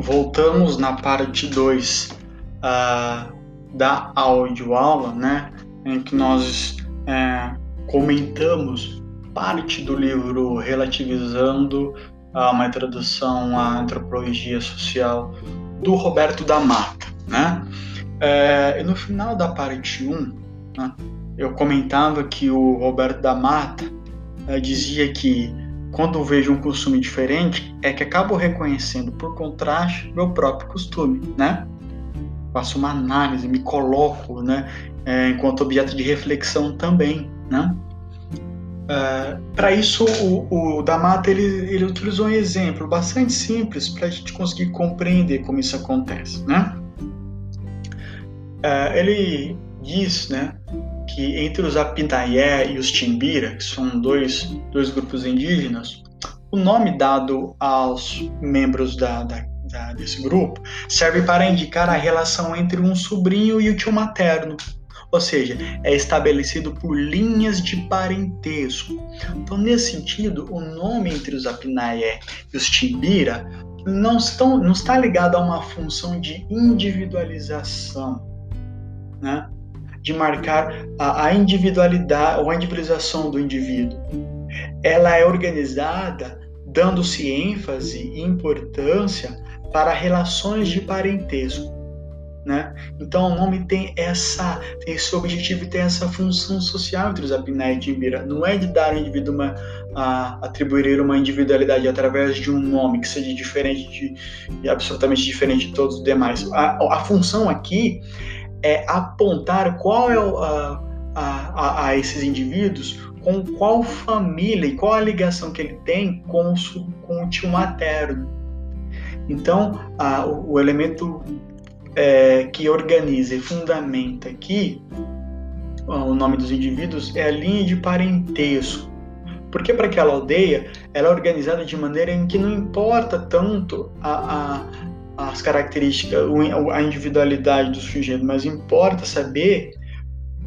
voltamos na parte 2 uh, ah, da audioaula, né, em que nós é, comentamos parte do livro Relativizando uma introdução à antropologia social do Roberto da Mata, né? É, e no final da parte 1, né, eu comentava que o Roberto da Mata é, dizia que quando vejo um costume diferente, é que acabo reconhecendo por contraste meu próprio costume, né? Faço uma análise, me coloco, né? É, enquanto objeto de reflexão também, né? É, para isso, o, o Damata ele, ele utilizou um exemplo bastante simples para a gente conseguir compreender como isso acontece, né? É, ele diz, né, que entre os Apinayé e os Timbira, que são dois, dois grupos indígenas, o nome dado aos membros da, da, da, desse grupo serve para indicar a relação entre um sobrinho e o tio materno, ou seja, é estabelecido por linhas de parentesco. Então, nesse sentido, o nome entre os Apinayé e os Timbira não, estão, não está ligado a uma função de individualização, né? De marcar a, a individualidade ou a individualização do indivíduo. Ela é organizada dando-se ênfase e importância para relações de parentesco. Né? Então o nome tem essa, tem esse objetivo e tem essa função social entre os Apiné e Timbira. Não é de dar ao indivíduo uma, a, atribuir uma individualidade através de um nome que seja diferente de absolutamente diferente de todos os demais. A, a função aqui é apontar qual é a, a, a, esses indivíduos com qual família e qual a ligação que ele tem com o, com o tio materno. Então, a, o, o, elemento é, que organiza e fundamenta aqui o nome dos indivíduos é a linha de parentesco. Porque para aquela aldeia, ela é organizada de maneira em que não importa tanto a, as características, a individualidade do sujeito, mas importa saber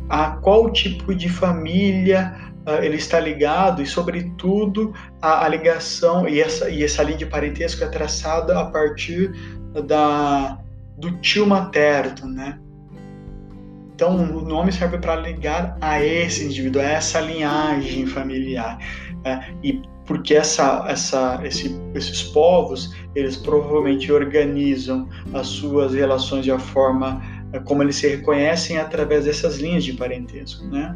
a qual tipo de família uh, ele está ligado e, sobretudo, a, a, ligação e essa, e essa linha de parentesco é traçada a partir da, do tio materno, né? Então, o nome serve para ligar a esse indivíduo, a essa linhagem familiar. Né? E porque essa, essa, esse, esses povos eles provavelmente organizam as suas relações de a forma eh, como eles se reconhecem através dessas linhas de parentesco, né?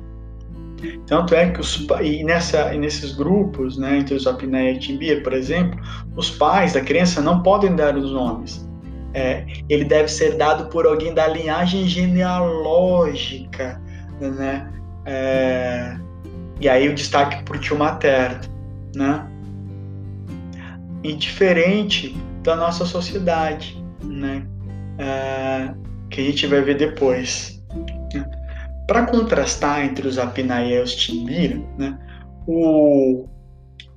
Tanto é que os e nessa e nesses grupos, né, entre os Apné e Timbir, por exemplo, os pais da criança não podem dar os nomes. É, ele deve ser dado por alguém da linhagem genealógica, né? É, e aí o destaque o tio materno né? E diferente da nossa sociedade, né? É, que a gente vai ver depois. Né? Para contrastar entre os Apinaé e os Timbira, né? o,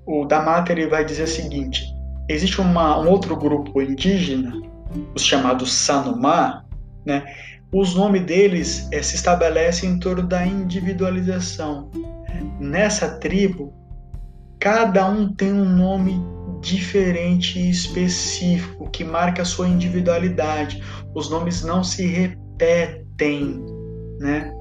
o Damata vai dizer o seguinte: existe uma, um outro grupo indígena, os chamados Sanumá, né? os nomes deles é, se estabelecem em torno da individualização. Nessa tribo, Cada um tem um nome diferente e específico que marca a sua individualidade. Os nomes não se repetem, né?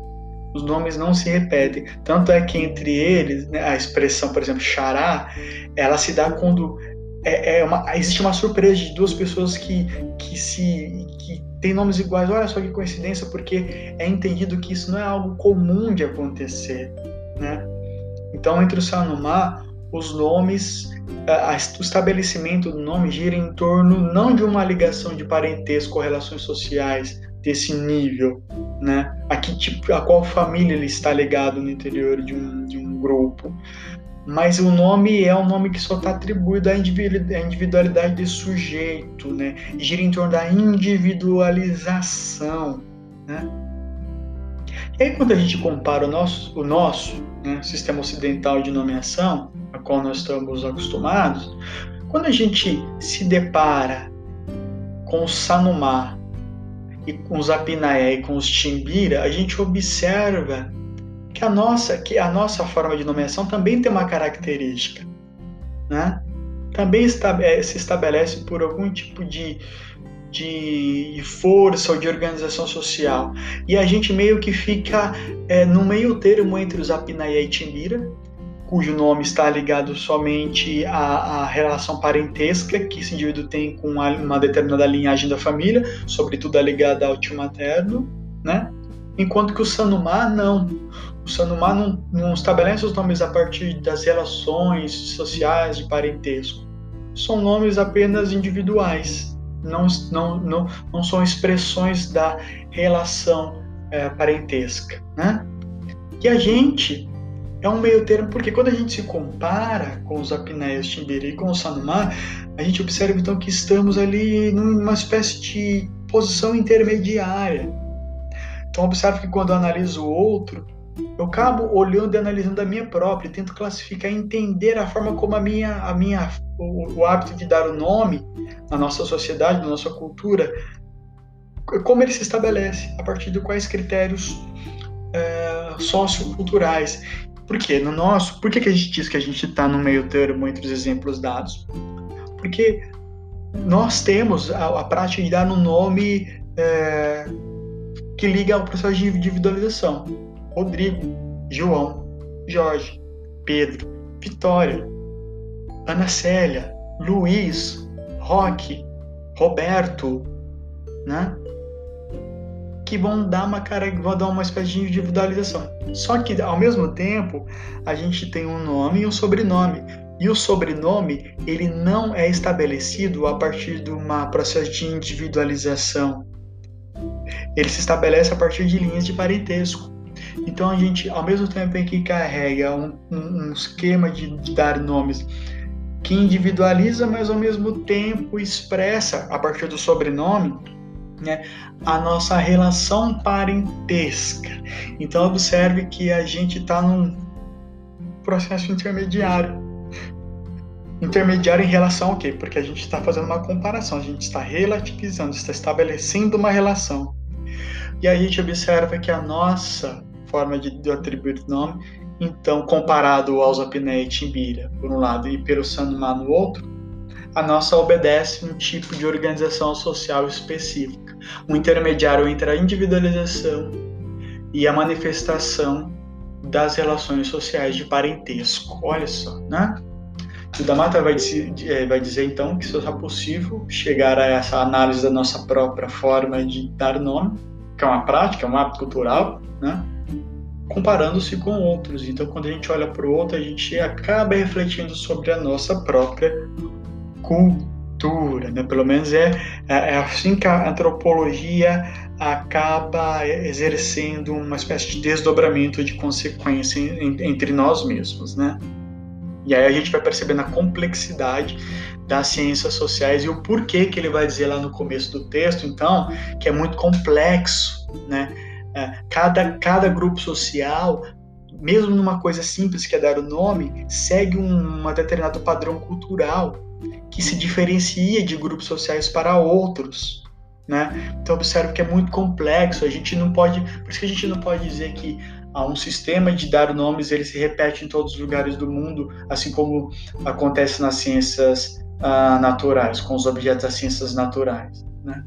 Os nomes não se repetem. Tanto é que entre eles, né, a expressão, por exemplo, xará, ela se dá quando é, é uma, existe uma surpresa de duas pessoas que, que se que têm nomes iguais. Olha só que coincidência, porque é entendido que isso não é algo comum de acontecer, né? Então, entre o Sanumá, os nomes, o estabelecimento do nome gira em torno não de uma ligação de parentesco ou relações sociais desse nível, né? A, que tipo, a qual família ele está ligado no interior de um, de um grupo. Mas o nome é um nome que só está atribuído à individualidade desse sujeito, né? E gira em torno da individualização, né? E aí quando a gente compara o nosso, o nosso né, sistema ocidental de nomeação, a qual nós estamos acostumados, quando a gente se depara com o Sanumá e com os Apinaé e com os Timbira, a gente observa que a nossa, que a nossa forma de nomeação também tem uma característica, né? Também se estabelece por algum tipo de, de força ou de organização social. E a gente meio que fica é, no meio termo entre os Apinaia e Timbira, cujo nome está ligado somente à, à, relação parentesca que esse indivíduo tem com uma, uma determinada linhagem da família, sobretudo ligada ao tio materno, né? Enquanto que o Sanumá não. O Sanumá não, não estabelece os nomes a partir das relações sociais de parentesco. São nomes apenas individuais, não, não, não, não são expressões da relação é, parentesca. Né? E a gente é um meio termo, porque quando a gente se compara com os apneias Timbiri e com o Sanumá, a gente observa então que estamos ali numa espécie de posição intermediária. Então observe que quando eu analiso o outro, eu acabo olhando e analisando a minha própria, tento classificar, entender a forma como a minha, a minha, o, o hábito de dar o nome na nossa sociedade, na nossa cultura, como ele se estabelece, a partir de quais critérios é, socioculturais. Por quê? No nosso, por que, que a gente diz que a gente está no meio termo entre os exemplos dados? Porque nós temos a, a prática de dar um nome é, que liga ao processo de individualização. Rodrigo, João, Jorge, Pedro, Vitória, Ana Célia, Luiz, Roque, Roberto, né? Que vão dar uma cara, vão dar uma espécie de individualização. Só que ao mesmo tempo a gente tem um nome e um sobrenome. E o sobrenome ele não é estabelecido a partir de um processo de individualização. Ele se estabelece a partir de linhas de parentesco. Então a gente, ao mesmo tempo em que carrega um, um, um esquema de, de dar nomes que individualiza, mas ao mesmo tempo expressa, a partir do sobrenome, né, a nossa relação parentesca. Então, observe que a gente está num processo intermediário. Intermediário em relação ao quê? Porque a gente está fazendo uma comparação, a gente está relativizando, está estabelecendo uma relação. E a gente observa que a nossa forma de, de atribuir nome então, comparado aos apneia e timbira, por um lado, e pelo no outro, a nossa obedece um tipo de organização social específica, um intermediário entre a individualização e a manifestação das relações sociais de parentesco. Olha só, né? O Damata vai dizer, é, vai dizer então que é possível chegar a essa análise da nossa própria forma de dar nome, que é uma prática, é um hábito cultural, né? Comparando-se com outros. Então, quando a gente olha para o outro, a gente acaba refletindo sobre a nossa própria cultura. Né? Pelo menos é, é, é assim que a antropologia acaba exercendo uma espécie de desdobramento de consequência entre nós mesmos. Né? E aí a gente vai percebendo a complexidade das ciências sociais e o porquê que ele vai dizer lá no começo do texto, então, que é muito complexo, né? É, cada, cada grupo social, mesmo numa coisa simples que é dar o nome, segue um, um determinado padrão cultural que se diferencia de grupos sociais para outros. Né? Então observe que é muito complexo. A gente não pode, por isso que a gente não pode dizer que há um sistema de dar nomes ele se repete em todos os lugares do mundo, assim como acontece nas ciências uh, naturais, com os objetos das ciências naturais, né?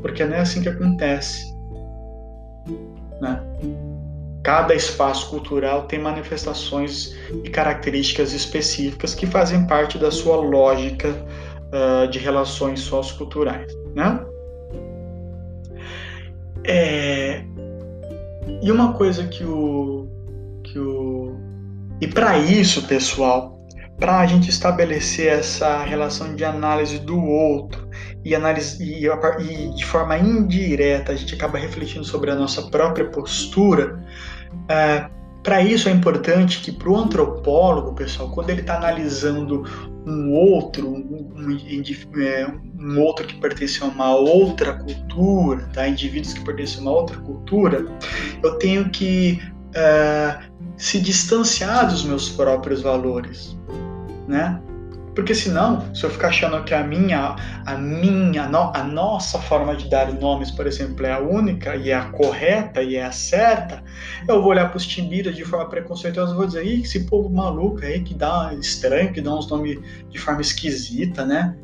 Porque não é assim que acontece. Né? Cada espaço cultural tem manifestações e características específicas que fazem parte da sua lógica uh, de relações socioculturais. Né? É... E uma coisa que o. Que o... E para isso, pessoal, para a gente estabelecer essa relação de análise do outro e, análise, e, e, de forma indireta a gente acaba refletindo sobre a nossa própria postura, é, para isso é importante que para o antropólogo, pessoal, quando ele está analisando um outro, um, um, é, um, outro que pertence a uma outra cultura, tá? indivíduos que pertencem a uma outra cultura, eu tenho que é, se distanciar dos meus próprios valores né? Porque senão, se eu ficar achando que a minha, a minha, a nossa forma de dar nomes, por exemplo, é a única e é a correta e é a certa, eu vou olhar para os timbiras de forma preconceituosa e vou dizer, Ih, esse povo maluco aí que dá estranho, que dá uns nomes de forma esquisita, né?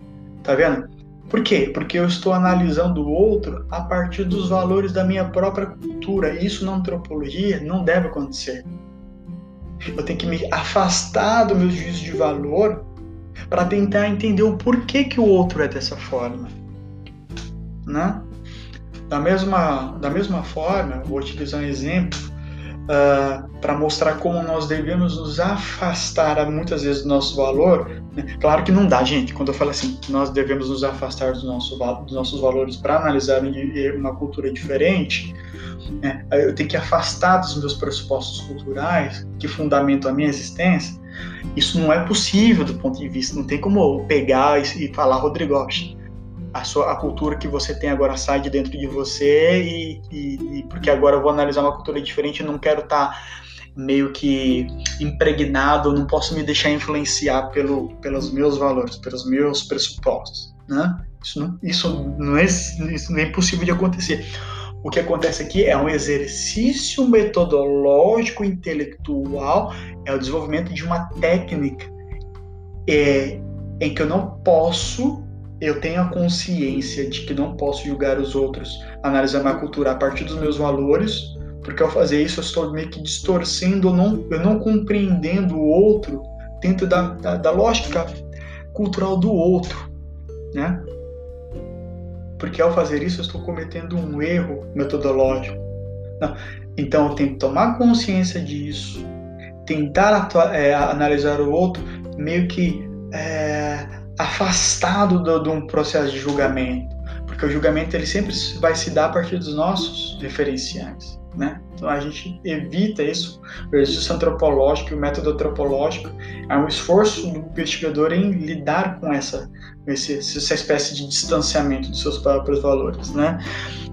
Tá vendo? Por quê? Porque eu estou analisando o outro a partir dos valores da minha própria cultura. Isso na antropologia não deve acontecer. Eu tenho que me afastar do meu juízo de valor para tentar entender o porquê que o outro é dessa forma. Né? Da mesma, da mesma forma, vou utilizar um exemplo uh, ah, para mostrar como nós devemos nos afastar muitas vezes do nosso valor. Né? Claro que não dá, gente. Quando eu falo assim, nós devemos nos afastar do nosso, dos nossos valores para analisar uma cultura diferente, né? eu tenho que afastar dos meus pressupostos culturais que fundamentam a minha existência. Isso não é possível do ponto de vista, não tem como pegar e, falar, Rodrigo, a, sua, a cultura que você tem agora sai de dentro de você e, e, e porque agora eu vou analisar uma cultura diferente, eu não quero estar tá meio que impregnado, não posso me deixar influenciar pelo, pelos meus valores, pelos meus pressupostos, né? Isso não, isso não é, isso não é impossível de acontecer. O que acontece aqui é um exercício metodológico intelectual, é o desenvolvimento de uma técnica é, em que eu não posso, eu tenho a consciência de que não posso julgar os outros, analisar minha cultura a partir dos meus valores, porque ao fazer isso eu estou meio que distorcendo, não, eu não compreendendo o outro dentro da, da, da lógica cultural do outro, né? Porque ao fazer isso eu estou cometendo um erro metodológico. Não. Então eu tenho que tomar consciência disso, tentar é, analisar o outro meio que é, afastado de um processo de julgamento, porque o julgamento ele sempre vai se dar a partir dos nossos referenciais. Né? Então a gente evita isso. O exercício antropológico, o método antropológico é um esforço do investigador em lidar com essa, essa espécie de distanciamento dos seus próprios valores, né?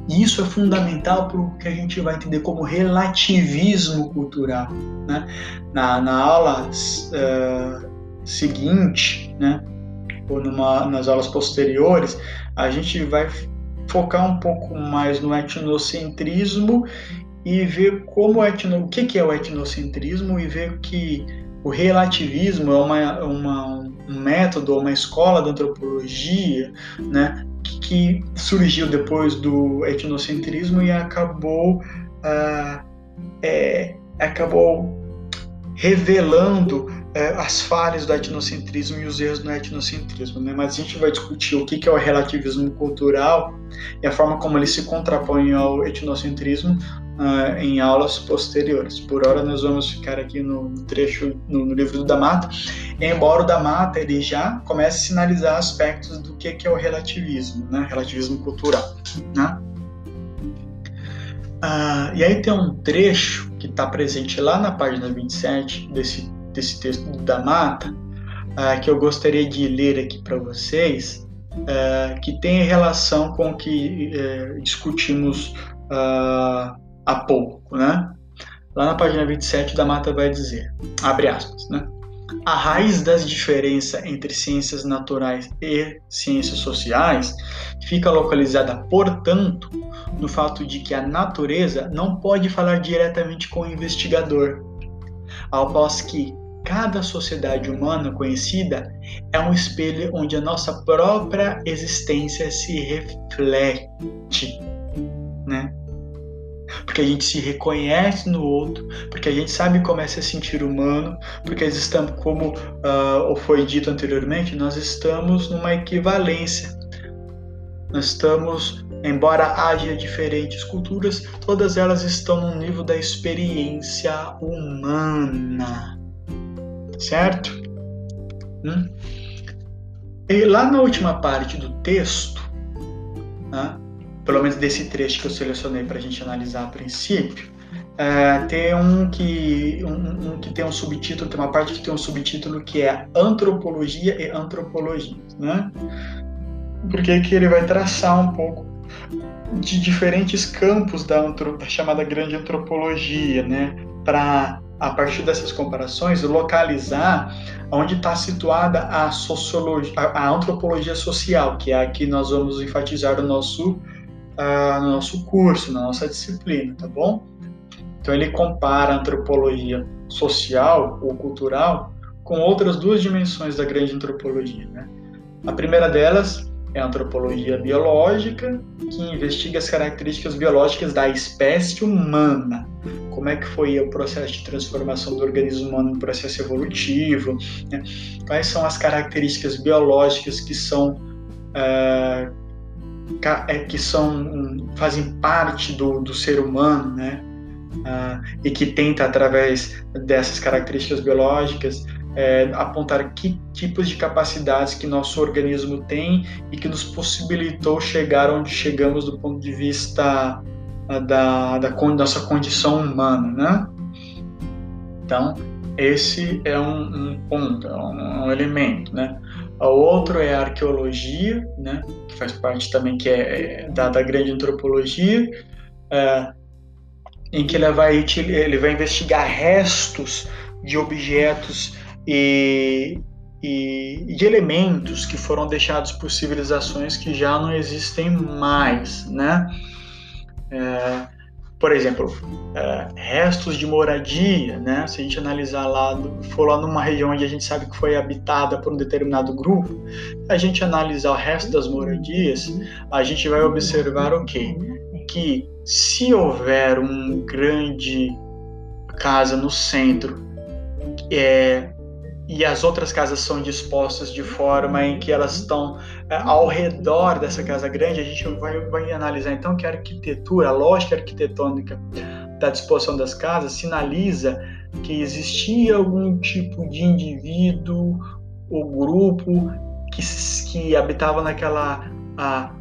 E isso é fundamental para o que a gente vai entender como relativismo cultural, né? Na, na aula uh, seguinte, né? Ou numa, nas aulas posteriores, a gente vai focar um pouco mais no etnocentrismo e ver como etno, o que, que é o etnocentrismo e ver que o relativismo é uma, uma, um método, uma escola da antropologia, né, que, que surgiu depois do etnocentrismo e acabou, ah, é, acabou revelando é, as falhas do etnocentrismo e os erros do etnocentrismo, né? Mas a gente vai discutir o que é o relativismo cultural e a forma como ele se contrapõe ao etnocentrismo uh, em aulas posteriores. Por hora nós vamos ficar aqui no trecho no, no livro do Damata, embora o Damata ele já comece a sinalizar aspectos do que é o relativismo, né? Relativismo cultural, né? Uh, e aí tem um trecho que está presente lá na página 27 desse desse texto da Mata, uh, que eu gostaria de ler aqui para vocês, uh, que tem relação com o que uh, discutimos ah, há pouco, né? Lá na página 27 da Mata vai dizer, abre aspas, né? A raiz das diferenças entre ciências naturais e ciências sociais fica localizada, portanto, no fato de que a natureza não pode falar diretamente com o investigador, ao passo que cada sociedade humana conhecida é um espelho onde a nossa própria existência se reflete, né? Porque a gente se reconhece no outro, porque a gente sabe como é se sentir humano, porque estamos, como uh, foi dito anteriormente, nós estamos numa equivalência. Nós estamos, embora haja diferentes culturas, todas elas estão no nível da experiência humana certo? Hum? E lá na última parte do texto, né, pelo menos desse trecho que eu selecionei para a gente analisar a princípio, é, tem um que, um, um, que tem um subtítulo, tem uma parte que tem um subtítulo que é Antropologia e Antropologia, né? Porque que ele vai traçar um pouco de diferentes campos da, da chamada grande antropologia, né? Para a partir dessas comparações, localizar onde está situada a sociologia, a, antropologia social, que é a que nós vamos enfatizar no nosso, no nosso curso, na nossa disciplina, tá bom? Então ele compara a antropologia social ou cultural com outras duas dimensões da grande antropologia, né? A primeira delas é a antropologia biológica, que investiga as características biológicas da espécie humana. Como é que foi o processo de transformação do organismo humano no processo evolutivo? Né? Quais são as características biológicas que são uh, que são fazem parte do, do ser humano, né? Uh, e que tenta através dessas características biológicas é, apontar que tipos de capacidades que nosso organismo tem e que nos possibilitou chegar onde chegamos do ponto de vista ah, da, da, da nossa condição humana, né? Então, esse é um, um ponto, é um, um, elemento, né? O outro é a arqueologia, né? Que faz parte também que é, é da, da grande antropologia, é, em que ele vai, ele vai investigar restos de objetos e, e, de elementos que foram deixados por civilizações que já não existem mais, né? É, por exemplo, é, restos de moradia, né? Se a gente analisar lá, for lá numa região onde a gente sabe que foi habitada por um determinado grupo, a gente analisar o resto das moradias, a gente vai observar o quê? Que se houver um grande casa no centro, é, e as outras casas são dispostas de forma em que elas estão é, ao redor dessa casa grande, a gente vai, vai analisar então que a arquitetura, a lógica arquitetônica da disposição das casas sinaliza que existia algum tipo de indivíduo ou grupo que, que habitava naquela, a,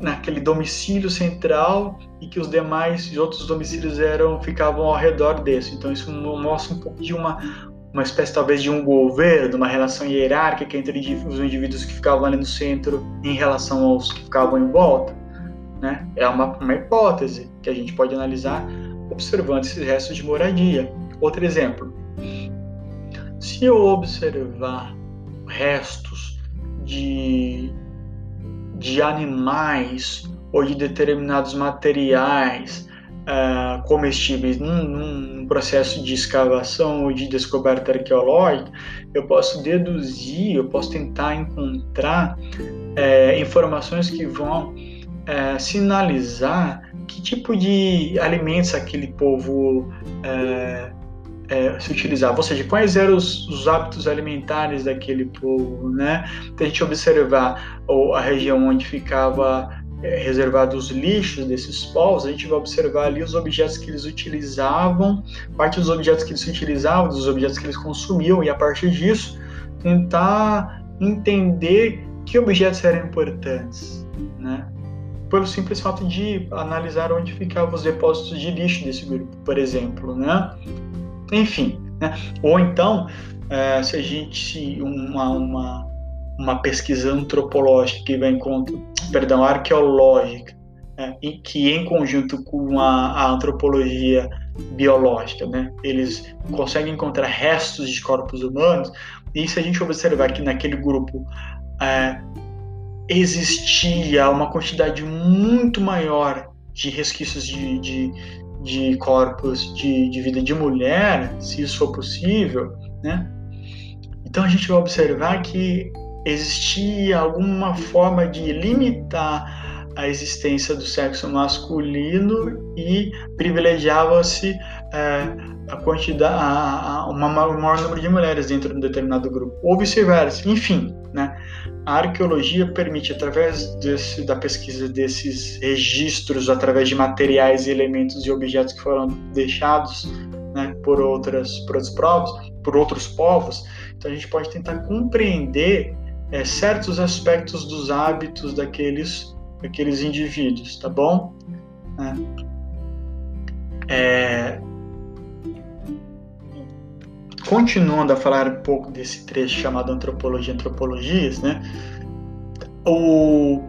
naquele domicílio central e que os demais outros domicílios eram ficavam ao redor desse. Então isso mostra um pouco de uma uma espécie talvez de um governo, uma relação hierárquica entre os indivíduos que ficavam ali no centro em relação aos que ficavam em volta. Né? É uma, uma hipótese que a gente pode analisar observando esses restos de moradia. Outro exemplo, se eu observar restos de, de animais ou de determinados materiais uh, comestíveis num, num, processo de escavação ou de descoberta arqueológica, eu posso deduzir, eu posso tentar encontrar é, informações que vão é, sinalizar que tipo de alimentos aquele povo se utilizava, ou seja, quais eram os, os, hábitos alimentares daquele povo, né? Então, a gente observar a região onde ficava reservados os lixos desses povos, a gente vai observar ali os objetos que eles utilizavam, parte dos objetos que eles utilizavam, dos objetos que eles consumiam, e a partir disso tentar entender que objetos eram importantes, né? Pelo simples fato de analisar onde ficavam os depósitos de lixo desse grupo, por exemplo, né? Enfim, né? Ou então, é, se a gente uma, uma uma pesquisa antropológica que vai em conta, perdão, arqueológica, né, e que em conjunto com a, a, antropologia biológica, né, eles conseguem encontrar restos de corpos humanos. E se a gente observar que naquele grupo é, existia uma quantidade muito maior de resquícios de, de, de corpos de, de vida de mulher, se isso for possível, né? Então a gente vai observar que existia alguma forma de limitar a existência do sexo masculino e privilegiava-se é, a quantidade, a, a, uma, um maior número de mulheres dentro de um determinado grupo, ou vice-versa. Enfim, né? a arqueologia permite, através desse, da pesquisa desses registros, através de materiais elementos e objetos que foram deixados né, por, outras, por outros povos, por outros povos, então a gente pode tentar compreender é, certos aspectos dos hábitos daqueles, daqueles indivíduos, tá bom? É, é, continuando a falar um pouco desse trecho chamado Antropologia Antropologias, né? O,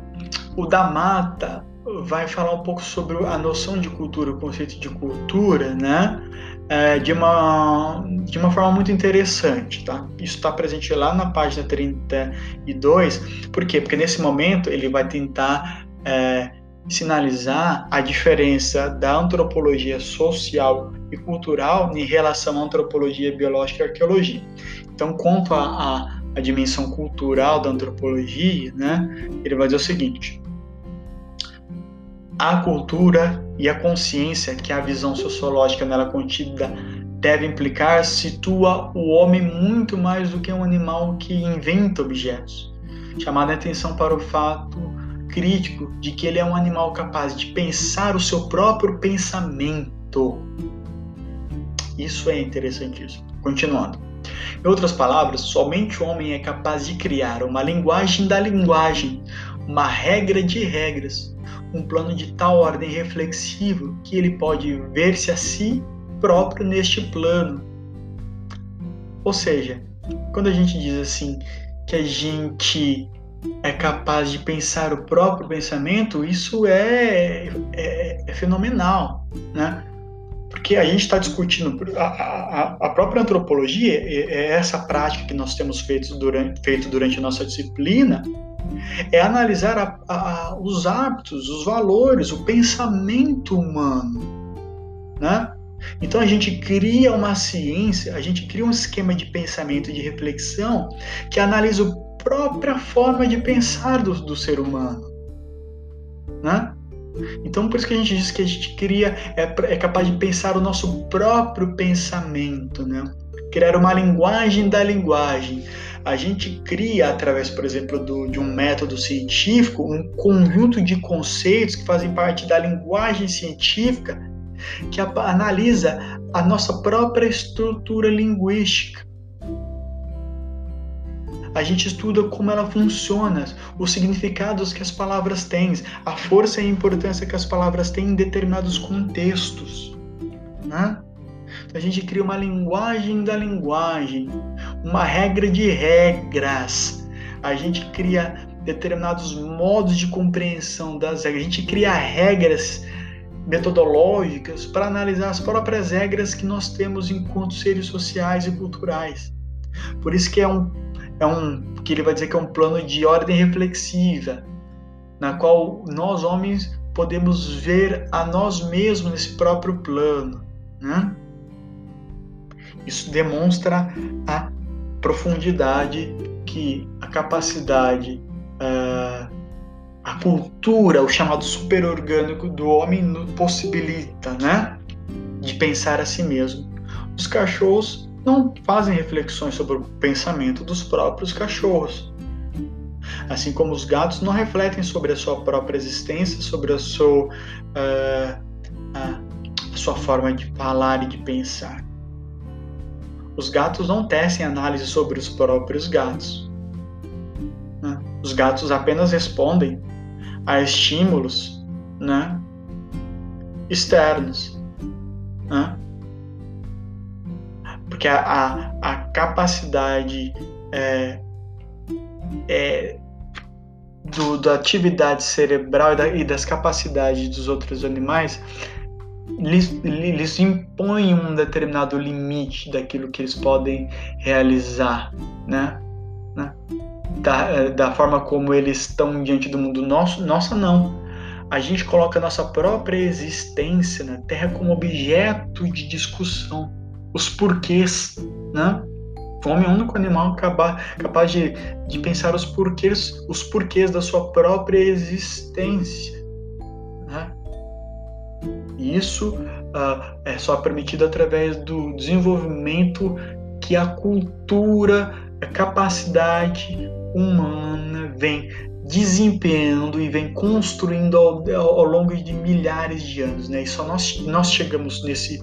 o da Mata vai falar um pouco sobre a noção de cultura, o conceito de cultura, né? É, de, uma, de uma forma muito interessante. Tá? Isso está presente lá na página 32. Por quê? Porque nesse momento ele vai tentar é, sinalizar a diferença da antropologia social e cultural em relação à antropologia biológica e arqueologia. Então, quanto a dimensão cultural da antropologia, né, ele vai dizer o seguinte: a cultura e a consciência que a visão sociológica nela contida deve implicar situa o homem muito mais do que um animal que inventa objetos, chamando a atenção para o fato crítico de que ele é um animal capaz de pensar o seu próprio pensamento. Isso é interessantíssimo. Continuando. Em outras palavras, somente o homem é capaz de criar uma linguagem da linguagem, uma regra de regras, um plano de tal ordem reflexivo que ele pode ver-se a si próprio neste plano. Ou seja, quando a gente diz assim que a gente é capaz de pensar o próprio pensamento, isso é, é, é fenomenal, né? Porque a gente está discutindo, a, a, a, própria antropologia, é, é essa prática que nós temos feito durante, feito durante a nossa disciplina, é analisar a, a, os hábitos, os valores, o pensamento humano, né? Então a gente cria uma ciência, a gente cria um esquema de pensamento e de reflexão que analisa a própria forma de pensar do, do ser humano, né? Então por isso que a gente diz que a gente cria é, é capaz de pensar o nosso próprio pensamento, né? Criar uma linguagem da linguagem a gente cria, através, por exemplo, do, de um método científico, um conjunto de conceitos que fazem parte da linguagem científica que analisa a nossa própria estrutura linguística. A gente estuda como ela funciona, os significados que as palavras têm, a força e a importância que as palavras têm em determinados contextos. Né? A gente cria uma linguagem da linguagem, uma regra de regras. A gente cria determinados modos de compreensão das regras. A gente cria regras metodológicas para analisar as próprias regras que nós temos enquanto seres sociais e culturais. Por isso que é um, é um que ele vai dizer que é um plano de ordem reflexiva, na qual nós homens podemos ver a nós mesmos nesse próprio plano, né? Isso demonstra a profundidade que a capacidade, uh, a cultura, o chamado superorgânico do homem possibilita, né? De pensar a si mesmo. Os cachorros não fazem reflexões sobre o pensamento dos próprios cachorros. Assim como os gatos não refletem sobre a sua própria existência, sobre a sua, uh, a sua forma de falar e de pensar. Os gatos não tecem análise sobre os próprios gatos. Né? Os gatos apenas respondem a estímulos né? externos. Né? Porque a, a, a capacidade é, é, do, da atividade cerebral e, da, e das capacidades dos outros animais lhes, lhes impõem um determinado limite daquilo que eles podem realizar, né? né? Da, da forma como eles estão diante do mundo nosso, nossa não. A gente coloca a nossa própria existência na Terra como objeto de discussão, os porquês, né? O homem é o único animal capaz, capaz de, de pensar os porquês, os porquês da sua própria existência. E isso uh, é só permitido através do desenvolvimento que a cultura, a capacidade humana vem desempenhando e vem construindo ao, ao, longo de milhares de anos, né? E só nós, nós chegamos nesse,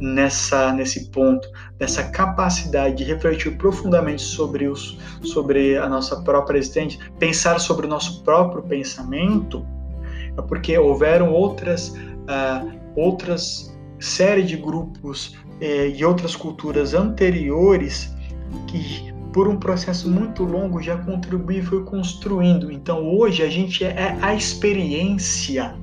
nessa, nesse ponto, nessa capacidade de refletir profundamente sobre, os, sobre a nossa própria existência, pensar sobre o nosso próprio pensamento, é porque houveram outras outras série de grupos uh, e outras culturas anteriores que por um processo muito longo já contribuiu e foi construindo. Então hoje a gente é a experiência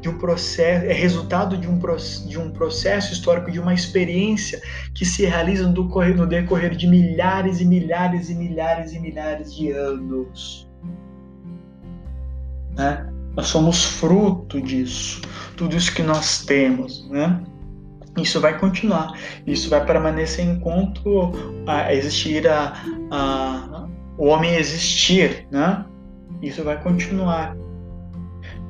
de um processo, é resultado de um, de um processo histórico, de uma experiência que se realiza no decorrer, no decorrer de milhares e milhares e milhares e milhares de anos. Né? Nós somos fruto disso, tudo isso que nós temos, né? Isso vai continuar, isso vai permanecer enquanto a, existir a, a, o homem existir, né? Isso vai continuar.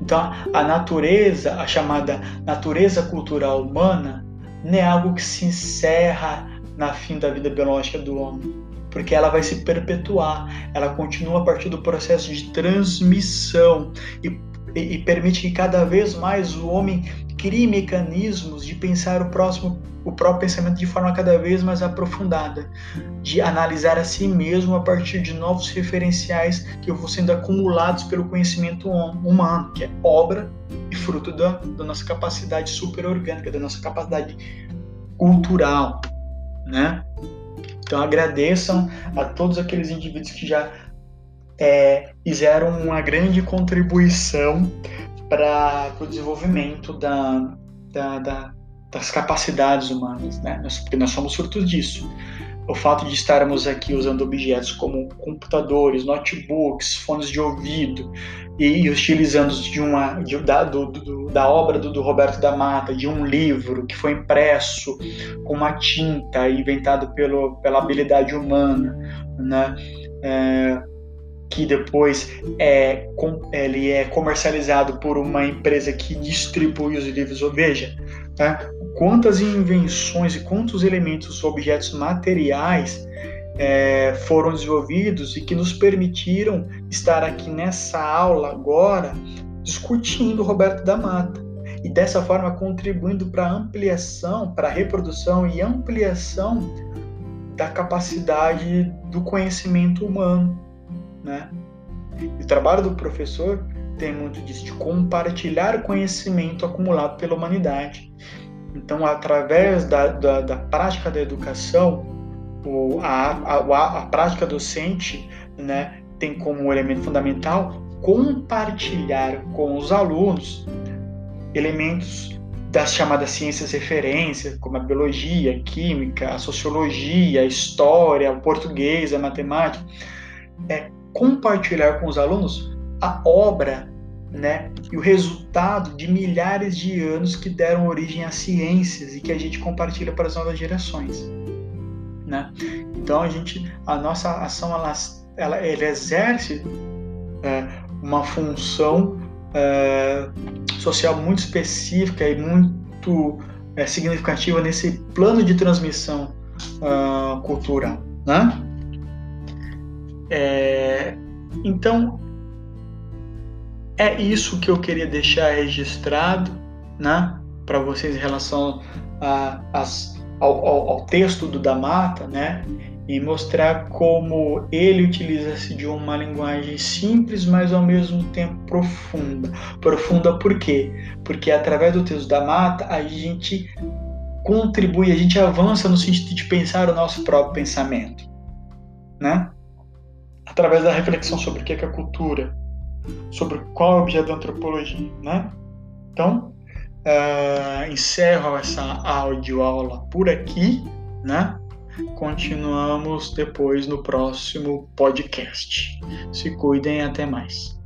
Então, a natureza, a chamada natureza cultural humana, não é algo que se encerra na fim da vida biológica do homem, porque ela vai se perpetuar, ela continua a partir do processo de transmissão e, e, permite que cada vez mais o homem crie mecanismos de pensar o próximo, o próprio pensamento de forma cada vez mais aprofundada, de analisar a si mesmo a partir de novos referenciais que vão sendo acumulados pelo conhecimento humano, que é obra e fruto da, da nossa capacidade superorgânica, da nossa capacidade cultural, né? Então agradeçam a todos aqueles indivíduos que já é, fizeram uma grande contribuição para o desenvolvimento da, da, da, das capacidades humanas, né? porque nós somos frutos disso. O fato de estarmos aqui usando objetos como computadores, notebooks, fones de ouvido e, e utilizando de uma de, da, do, do, da obra do, do, Roberto da Mata, de um livro que foi impresso com uma tinta inventado pelo, pela habilidade humana, né? É, que depois é, ele é comercializado por uma empresa que distribui os livros. Veja, tá? quantas invenções e quantos elementos, objetos materiais é, foram desenvolvidos e que nos permitiram estar aqui nessa aula agora discutindo Roberto da Mata e dessa forma contribuindo para a ampliação, para a reprodução e ampliação da capacidade do conhecimento humano né? O trabalho do professor tem muito disso, de compartilhar o conhecimento acumulado pela humanidade. Então, através da, da, da prática da educação, o, a, a, a prática docente né, tem como elemento fundamental compartilhar com os alunos elementos das chamadas ciências referência, como a biologia, a química, a sociologia, a história, o português, a matemática, é compartilhar com os alunos a obra né, e o resultado de milhares de anos que deram origem às ciências e que a gente compartilha para as novas gerações. Né? Então a gente, a nossa ação ela, ela, ela exerce é, uma função é, social muito específica e muito é, significativa nesse plano de transmissão uh, cultural. Né? É, então, é isso que eu queria deixar registrado né, para vocês em relação a, ao, ao, ao, texto do Damata, né, e mostrar como ele utiliza-se de uma linguagem simples, mas ao mesmo tempo profunda. Profunda por quê? Porque através do texto da Mata a gente contribui, a gente avança no sentido de pensar o nosso próprio pensamento, né? Através da reflexão sobre o que é, a cultura, sobre qual é o objeto da antropologia, né? Então, uh, encerro essa audioaula por aqui, né? Continuamos depois no próximo podcast. Se cuidem, até mais.